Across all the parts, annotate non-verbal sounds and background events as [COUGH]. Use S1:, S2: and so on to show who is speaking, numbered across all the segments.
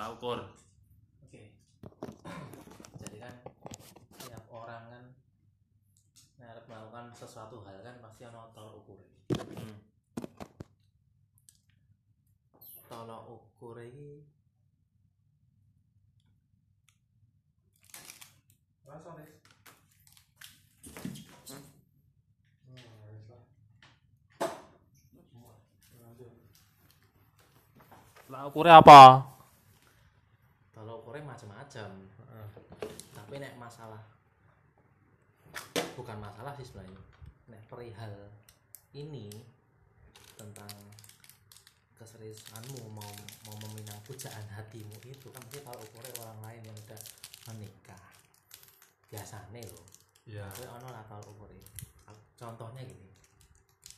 S1: tolak ukur
S2: oke jadi kan setiap orang kan harus melakukan sesuatu hal kan pasti ono tolak ukur
S1: hmm.
S2: tolak ukur ini
S3: Langsung deh.
S1: tolak ukurnya apa
S2: ukurnya macam-macam tapi nek masalah bukan masalah sih sebenarnya. Nek perihal ini tentang keseriusanmu mau mau meminang pujaan hatimu itu kan pasti kalau ukurnya orang lain yang udah menikah biasanya loh.
S1: Iya.
S2: Kowe ono lah ukurnya contohnya gini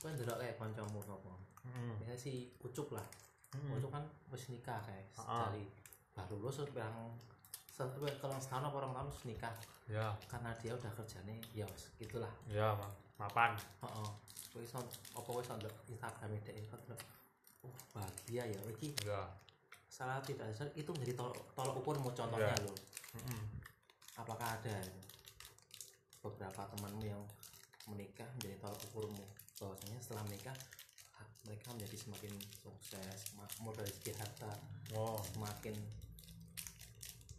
S2: kowe ndelok kayak kancamu sapa
S1: hmm.
S2: biasanya si ucup lah.
S1: Hmm.
S2: ucup kan wis nikah guys
S1: Ah.
S2: dari baru lulus yang kalau setahun apa orang tahun terus nikah.
S1: Ya.
S2: Karena dia udah kerjanya ya wes gitulah.
S1: Ya ma- mapan.
S2: Heeh. Kowe iso apa kowe iso ndelok Instagram dhek ndelok oh bahagia ya iki.
S1: Ya.
S2: Salah tidak salah itu menjadi tolok, tolok ukurmu contohnya
S1: Iya.
S2: loh
S1: hmm.
S2: apakah ada beberapa temanmu yang menikah menjadi tolak ukurmu bahwasanya setelah menikah ah, mereka menjadi semakin sukses makmur dari segi harta.
S1: Oh.
S2: Semakin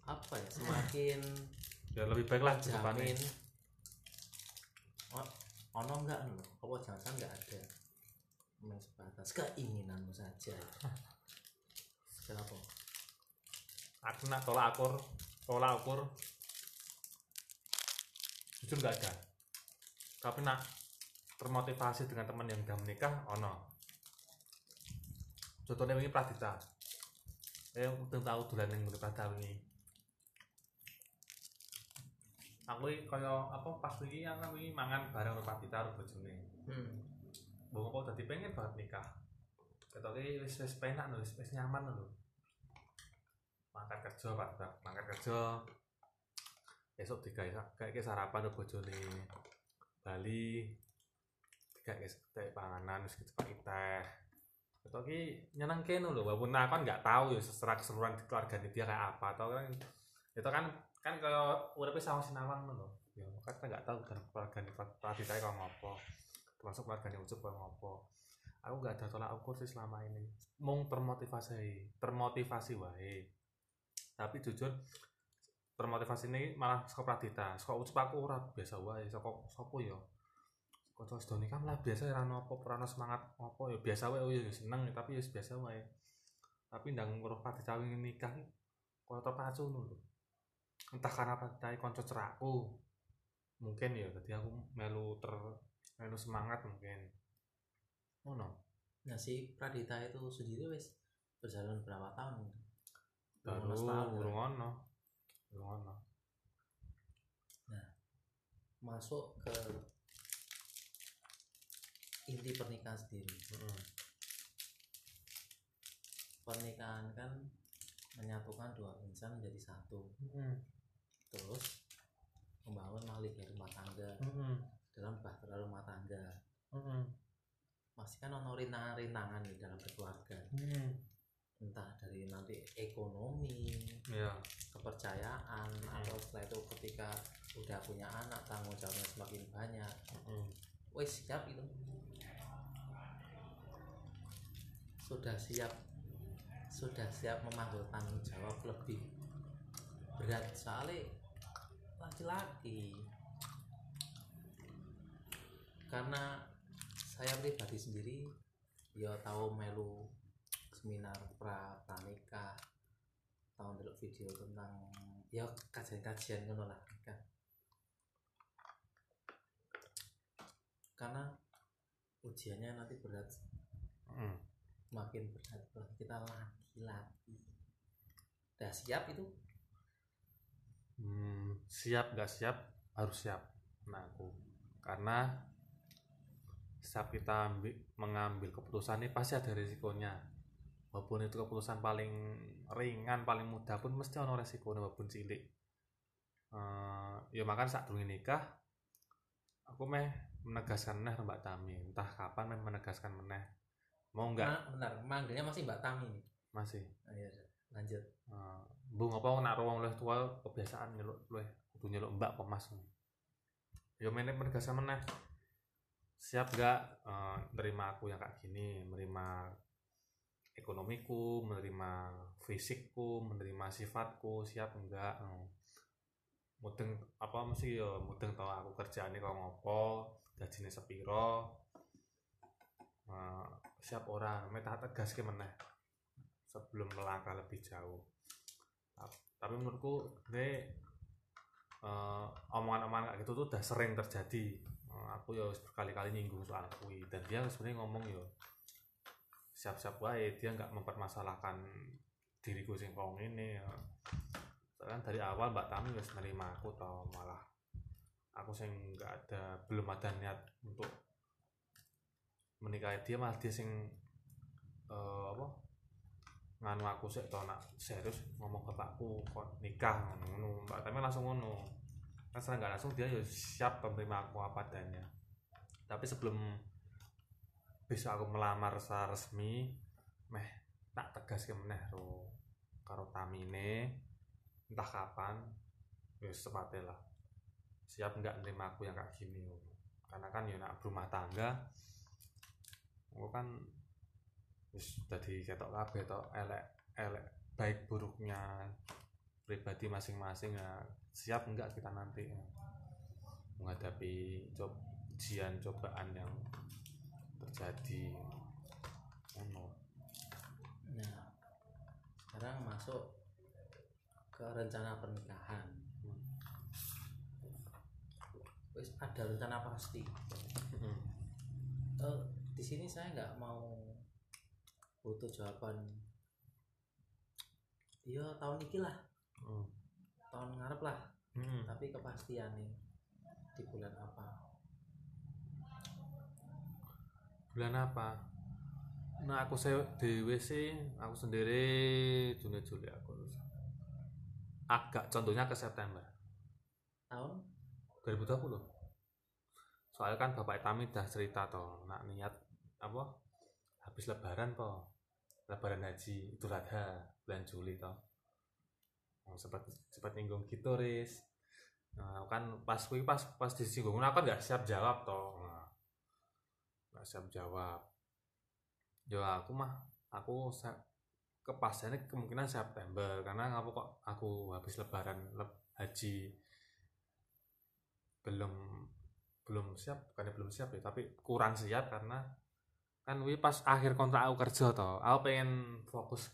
S2: apa ya semakin [LAUGHS]
S1: ya lebih baik lah
S2: jamin. Oh, ono enggak loh apa jangan enggak ada? Memang sebatas keinginanmu saja. [LAUGHS] Siapa
S1: aku nak tolak ukur tolak ukur. Jujur nggak ada. Tapi nak termotivasi dengan teman yang udah menikah ono contohnya ini Pradita eh udah tahu dolan yang udah Pradita ini aku ini kaya apa pas ini aku ini mangan bareng Pradita karo bojone
S2: hmm.
S1: Mbok kok dadi pengen banget nikah. Ketoke wis wis penak lho, wis wis nyaman lho. Mangkat kerja, Pak, mangkat kerja. Esok digawe kayak sarapan karo bojone. Bali kayak teh panganan wis dipakai teh. Ketoke nyenengke lho, walaupun aku kan nggak tahu ya secara keseluruhan keluarga dia kayak apa. Atau kan itu kan kan kalau uripe sama sinawang lho. Ya kan kita nggak tahu kan keluarga Pradita kalau ngopo termasuk keluarganya ucup kalau ngopo aku nggak ada tolak ukur sih selama ini mung termotivasi termotivasi wae tapi jujur termotivasi ini malah sekolah pradita sekolah ucup aku ora biasa wae sekolah sopo yo Kocok sedoni kan lah biasa ora nopo ora ono semangat apa ya biasa wae oh ya seneng tapi ya biasa wae. Tapi ndang ngurus pradita ingin nikah kok terpacu lho. Entah karena pradita konco cerakku mungkin ya jadi aku melu ter melu semangat mungkin. Oh no
S2: nah si Pradita itu sendiri wis berjalan berapa tahun?
S1: Baru
S2: tahun, ya?
S1: urung ono. Urung ono.
S2: Masuk ke inti pernikahan sendiri
S1: Heeh.
S2: pernikahan kan menyatukan dua insan menjadi satu
S1: Heeh.
S2: terus membangun mahligai rumah tangga
S1: Heeh.
S2: dalam bahtera rumah tangga
S1: Heeh.
S2: pasti kan ono rintangan-rintangan di dalam keluarga
S1: Heeh.
S2: entah dari nanti ekonomi
S1: ya
S2: kepercayaan atau setelah itu ketika udah punya anak tanggung jawabnya semakin banyak
S1: Heeh.
S2: wes siap itu sudah siap sudah siap memanggung tanggung jawab lebih berat. Soalnya laki-laki karena saya pribadi sendiri ya tahu melu seminar pra pranikah tahu dulu video tentang ya kajian-kajian ngono lah kan. Karena ujiannya nanti berat.
S1: Heeh.
S2: Makin berat berat kita laki-laki. Udah siap itu?
S1: Hmm, siap nggak siap harus siap. Nah aku karena setiap kita ambil, mengambil keputusan ini pasti ada risikonya. Walaupun itu keputusan paling ringan paling mudah pun mesti ada resikonya walaupun cilik. Eh, ya makan saat dulu nikah aku meh menegaskan meneh Mbak Tami. Entah kapan meh menegaskan meneh mau nggak?
S2: Ma- benar manggilnya masih Mbak Tami
S1: masih?
S2: Ah, iya. lanjut.
S1: Nah, bu ngapa nak wong luwih tua kebiasaan nyeluk luwih kudu nyeluk mbak apa mas? Yo meneh menegaskan meneh. Siap gak eh, nerima aku yang kayak gini menerima ekonomiku menerima fisikku menerima sifatku siap enggak Eh, mudeng apa mesti yo mudeng tau aku kerjaane kok ngopo gajine sepiro. Eh, siap ora meta tegas ke sebelum melangkah lebih jauh. Ta- tapi menurutku ini eh, omongan-omongan kayak gitu tuh udah sering terjadi. Eh, aku ya berkali-kali nyinggung soal kui. Dan dia sebenarnya ngomong yo siap-siap wae. Dia nggak mempermasalahkan diriku sing kong ini ya. Kan dari awal Mbak Tami wis nerima aku tau malah. Aku sing nggak ada belum ada niat untuk menikahi dia malah dia sing eh, apa nganu aku sih tau nak serius ngomong bapakku kok nikah ngono mbak Tami langsung ngono. Kan nggak langsung dia ya siap menerima aku apa adanya. Tapi sebelum bisa aku melamar secara resmi meh tak tegas ke meneh ro karo tamine entah kapan ya sepatnya lah. Siap nggak nerima aku yang kayak gini karena kan ya nak berumah tangga aku kan wis dadi ketok kabeh tok elek elek baik buruknya pribadi masing-masing ya siap enggak kita nanti? Ya, menghadapi cob ujian cobaan yang terjadi. Ono
S2: nah sekarang masuk ke rencana pernikahan. Wis ada rencana pasti. Eh, di sini saya nggak mau butuh jawaban. Iya tahun ini lah.
S1: Hmm.
S2: tahun ngarep lah.
S1: Hmm.
S2: tapi kepastian nih di bulan apa?
S1: Bulan apa? Nah aku saya dewe sih aku sendiri Juni Juli aku agak contohnya ke September.
S2: Tahun?
S1: 2020 soalnya kan bapak Tami udah cerita toh nak niat apa? Habis lebaran toh lebaran haji itu adha bulan Juli toh oh, sempat sempat nyinggung gitu ris nah, kan pas kui pas pas disinggung aku kan nggak siap jawab toh nah, nggak siap jawab. Ya aku mah aku kepastiannya kemungkinan September karena ngapa kok aku habis lebaran leb- haji belum belum siap bukannya belum siap ya tapi kurang siap karena kan wi pas akhir kontrak aku kerja toh aku pengen fokus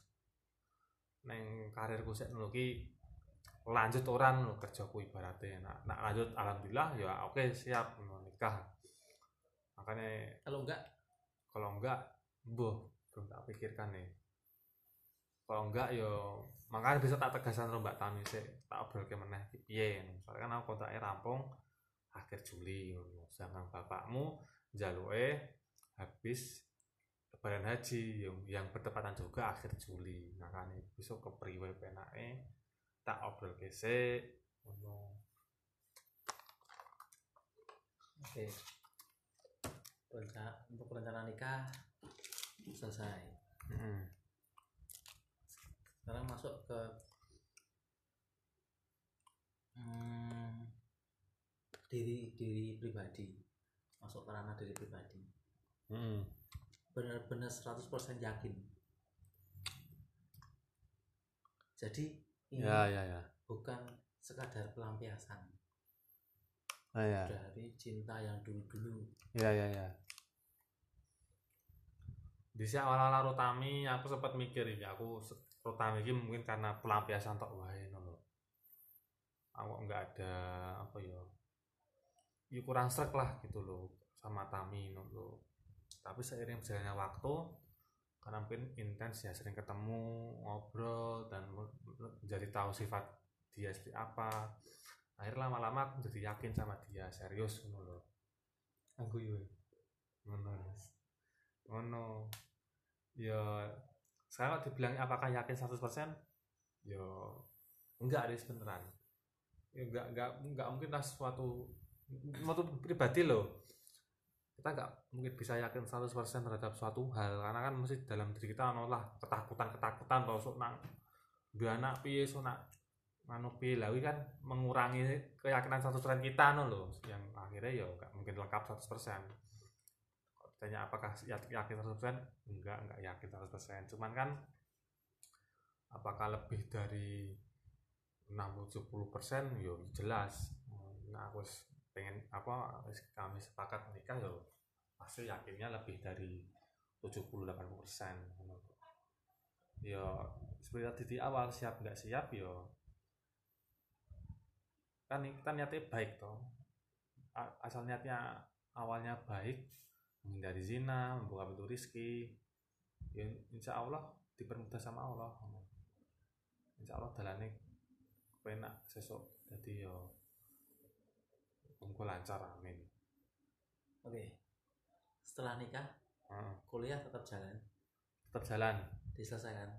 S1: neng karirku sih dulu ki lanjut orang lo kerja ku ibaratnya. Nak, nak lanjut alhamdulillah ya oke siap mau nikah. Makanya
S2: kalau enggak?
S1: Kalau enggak boh belum tak pikirkan nih. Kalau enggak yo makanya bisa tak tegasan karo Mbak Tami sih tak obrol ke meneh piye soalnya kan aku kontraknya rampung akhir Juli sedangkan bapakmu jaluke habis lebaran haji yang, yang bertepatan juga akhir Juli. Makanya besok ke priwe penake tak obrol ngono.
S2: Oke. Rencana untuk rencana nikah selesai.
S1: Heeh.
S2: sekarang masuk ke hmm, diri diri pribadi. Masuk ke ranah diri pribadi
S1: Heeh.
S2: benar-benar 100% yakin. Jadi ini
S1: ya ya ya.
S2: bukan sekadar pelampiasan.
S1: Ah, ya.
S2: Dari cinta yang dulu-dulu.
S1: Ya ya ya. Di sini awal-awal rotami aku sempat mikir ya aku rotami ini mungkin karena pelampiasan tok wae no aku nggak ada apa ya ya kurang srek lah gitu loh sama Tami no lo tapi seiring berjalannya waktu karena mungkin intens ya sering ketemu ngobrol dan menjadi tahu sifat dia seperti apa. Akhirnya lama-lama aku jadi yakin sama dia serius loh aku ngono. Mas. ngono. Ya sekarang kalau dibilang apakah yakin 100% ya enggak ada beneran ya enggak enggak enggak mungkin lah suatu suatu pribadi loh kita enggak mungkin bisa yakin 100% terhadap suatu hal karena kan mesti dalam diri kita ono lah ketakutan ketakutan atau sok nang dua anak piye so nak anu piye. Kan mengurangi keyakinan 100% kita no loh yang akhirnya ya nggak mungkin lengkap 100% Kalau ditanya apakah ya- yakin 100% enggak enggak yakin 100% cuman kan apakah lebih dari 60-70% yo jelas. Nah aku pengen apa kami sepakat menikah yo pasti yakinnya lebih dari 70-80% ngono. yo seperti tadi di awal siap nggak siap yo kan kita niatnya baik toh. Asal niatnya awalnya baik menghindari zina membuka pintu rizki ya insya Allah dipermudah sama Allah. Insya Allah dalane penak sesok jadi yo monggo lancar amin.
S2: Oke. Setelah nikah
S1: Heeh.
S2: kuliah tetap jalan?
S1: Tetap jalan.
S2: Diselesaikan?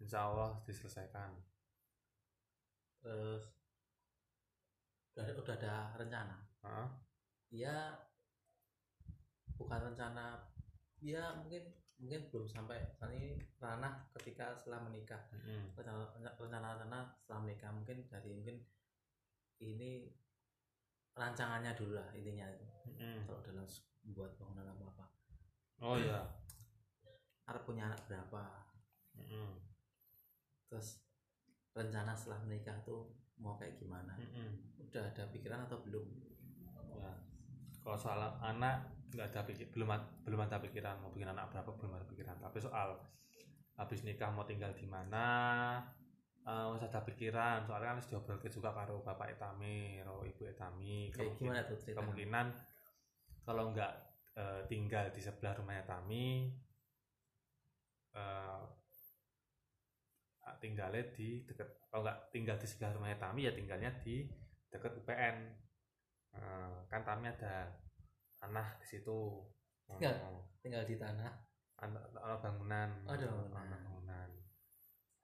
S1: Insya Allah diselesaikan.
S2: Terus? Udah, udah ada rencana?
S1: Heeh.
S2: ya bukan rencana ya mungkin mungkin belum sampai. Saat ini ranah ketika setelah menikah.
S1: Mm-mm.
S2: rencana-rencana setelah menikah mungkin dari mungkin ini rancangannya dulu lah intinya itu.
S1: Mm-mm.
S2: kalau dalam membuat bangunan apa apa.
S1: Oh ya
S2: harap punya anak berapa.
S1: Mm-mm.
S2: terus rencana setelah menikah tuh mau kayak gimana.
S1: Mm-mm.
S2: udah ada pikiran atau belum?
S1: Ya kalau soal anak nggak ada pikir belum belum ada pikiran mau bikin anak berapa belum ada pikiran. Tapi soal habis nikah mau tinggal di mana eh wis ada pikiran soalnya kan harus diobrolke juga karo bapak etami karo ibu etami
S2: kayak
S1: Kemungkin-
S2: gimana tuh cerita
S1: kemungkinan kalau nggak eh, tinggal di sebelah rumahnya Tami eh, tinggalnya di dekat kalau nggak tinggal di sebelah rumahnya Tami ya tinggalnya di dekat UPN Eh, kan Tami ada tanah di situ
S2: Tinggal?
S1: Oh,
S2: tinggal di tanah
S1: ada ada bangunan
S2: Oh, ada bangunan.
S1: Bangunan.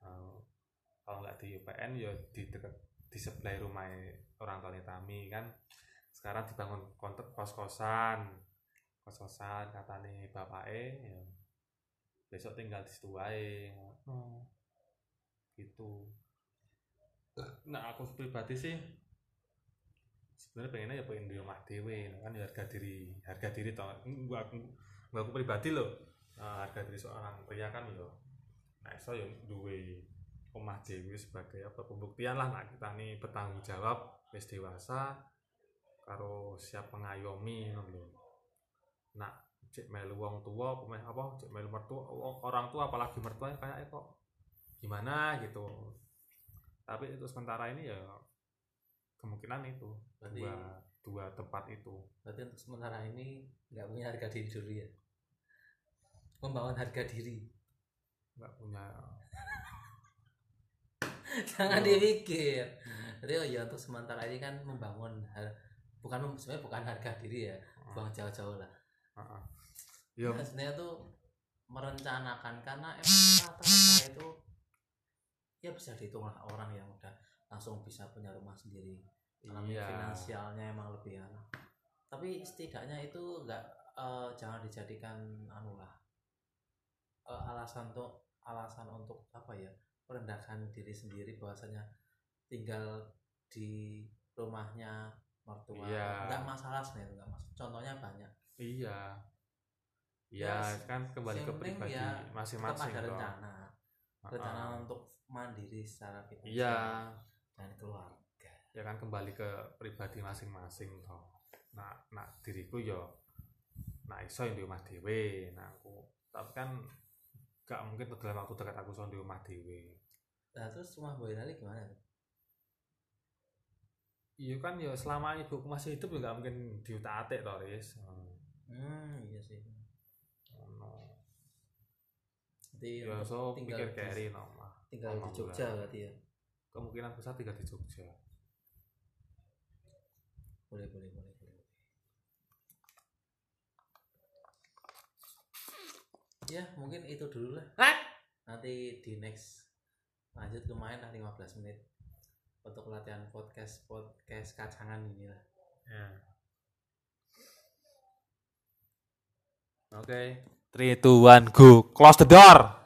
S1: Eh, kalau nggak di UPN ya di dekat di sebelah rumah orang tuanya Tami kan. Sekarang dibangun konter kos kosan kos kosan katanya bapak ya. Besok tinggal di situ aja oh. gitu. Nah aku pribadi sih sebenarnya pengennya ya pengen di rumah dewe kan ya harga diri harga diri toh. Gua aku, gua aku pribadi loh. Nah, harga diri seorang pria kan yo nah iso yo duwe omah dewe sebagai apa pembuktian lah nak kita nih bertanggung jawab wis dewasa karo siap mengayomi ngono lho. Nak cek melu wong tua apa cek melu mertua orang tua apalagi mertua kayak kok gimana gitu. Tapi itu sementara ini ya kemungkinan itu
S2: berarti
S1: dua dua tempat itu.
S2: berarti untuk sementara ini nggak punya harga diri dulu ya? Membangun harga diri.
S1: Nggak punya
S2: jangan
S1: Iya.
S2: dipikir. Jadi oh ya untuk sementara ini kan membangun har- bukan sebenarnya bukan harga diri ya buang jauh-jauh lah.
S1: Heeh. ya
S2: Nah, sebenarnya tuh merencanakan karena emang rata-rata itu ya bisa dihitung lah orang yang udah langsung bisa punya rumah sendiri. Karena
S1: Iya.
S2: finansialnya emang lebih anak tapi setidaknya itu enggak jangan dijadikan anu lah eh, alasan untuk alasan untuk apa ya merendahkan diri sendiri bahwasanya tinggal di rumahnya mertua.
S1: Iya.
S2: enggak masalah sebenarnya enggak masalah. Contohnya banyak.
S1: Iya.
S2: Ya,
S1: ya kan kembali ke pribadi
S2: ya
S1: masing-masing
S2: ada rencana rencana.
S1: Heeh.
S2: untuk mandiri secara finansial
S1: iya.
S2: dan keluarga.
S1: Ya kan kembali ke pribadi masing-masing toh. Nah nah diriku yo nah iso yang di rumah dewe nah aku. Tapi kan gak mungkin dalam waktu dekat aku iso di rumah dewe
S2: nah terus rumah Boyolali gimana tuh?
S1: iya kan ya selama ibuku masih hidup ya gak mungkin diutak-atik toh Riz.
S2: Hmm iya sih.
S1: Ono.
S2: Jadi
S1: ya so
S2: tinggal
S1: pikir keri no mah
S2: tinggal di Jogja berarti ya?
S1: Kemungkinan besar tinggal di Jogja.
S2: Boleh boleh boleh boleh ya mungkin itu dulu lah. Nanti di next lanjut lumayan lah 15 menit untuk latihan podcast podcast kacangan ini lah.
S1: Ya. Oke. Three two one go. Close the door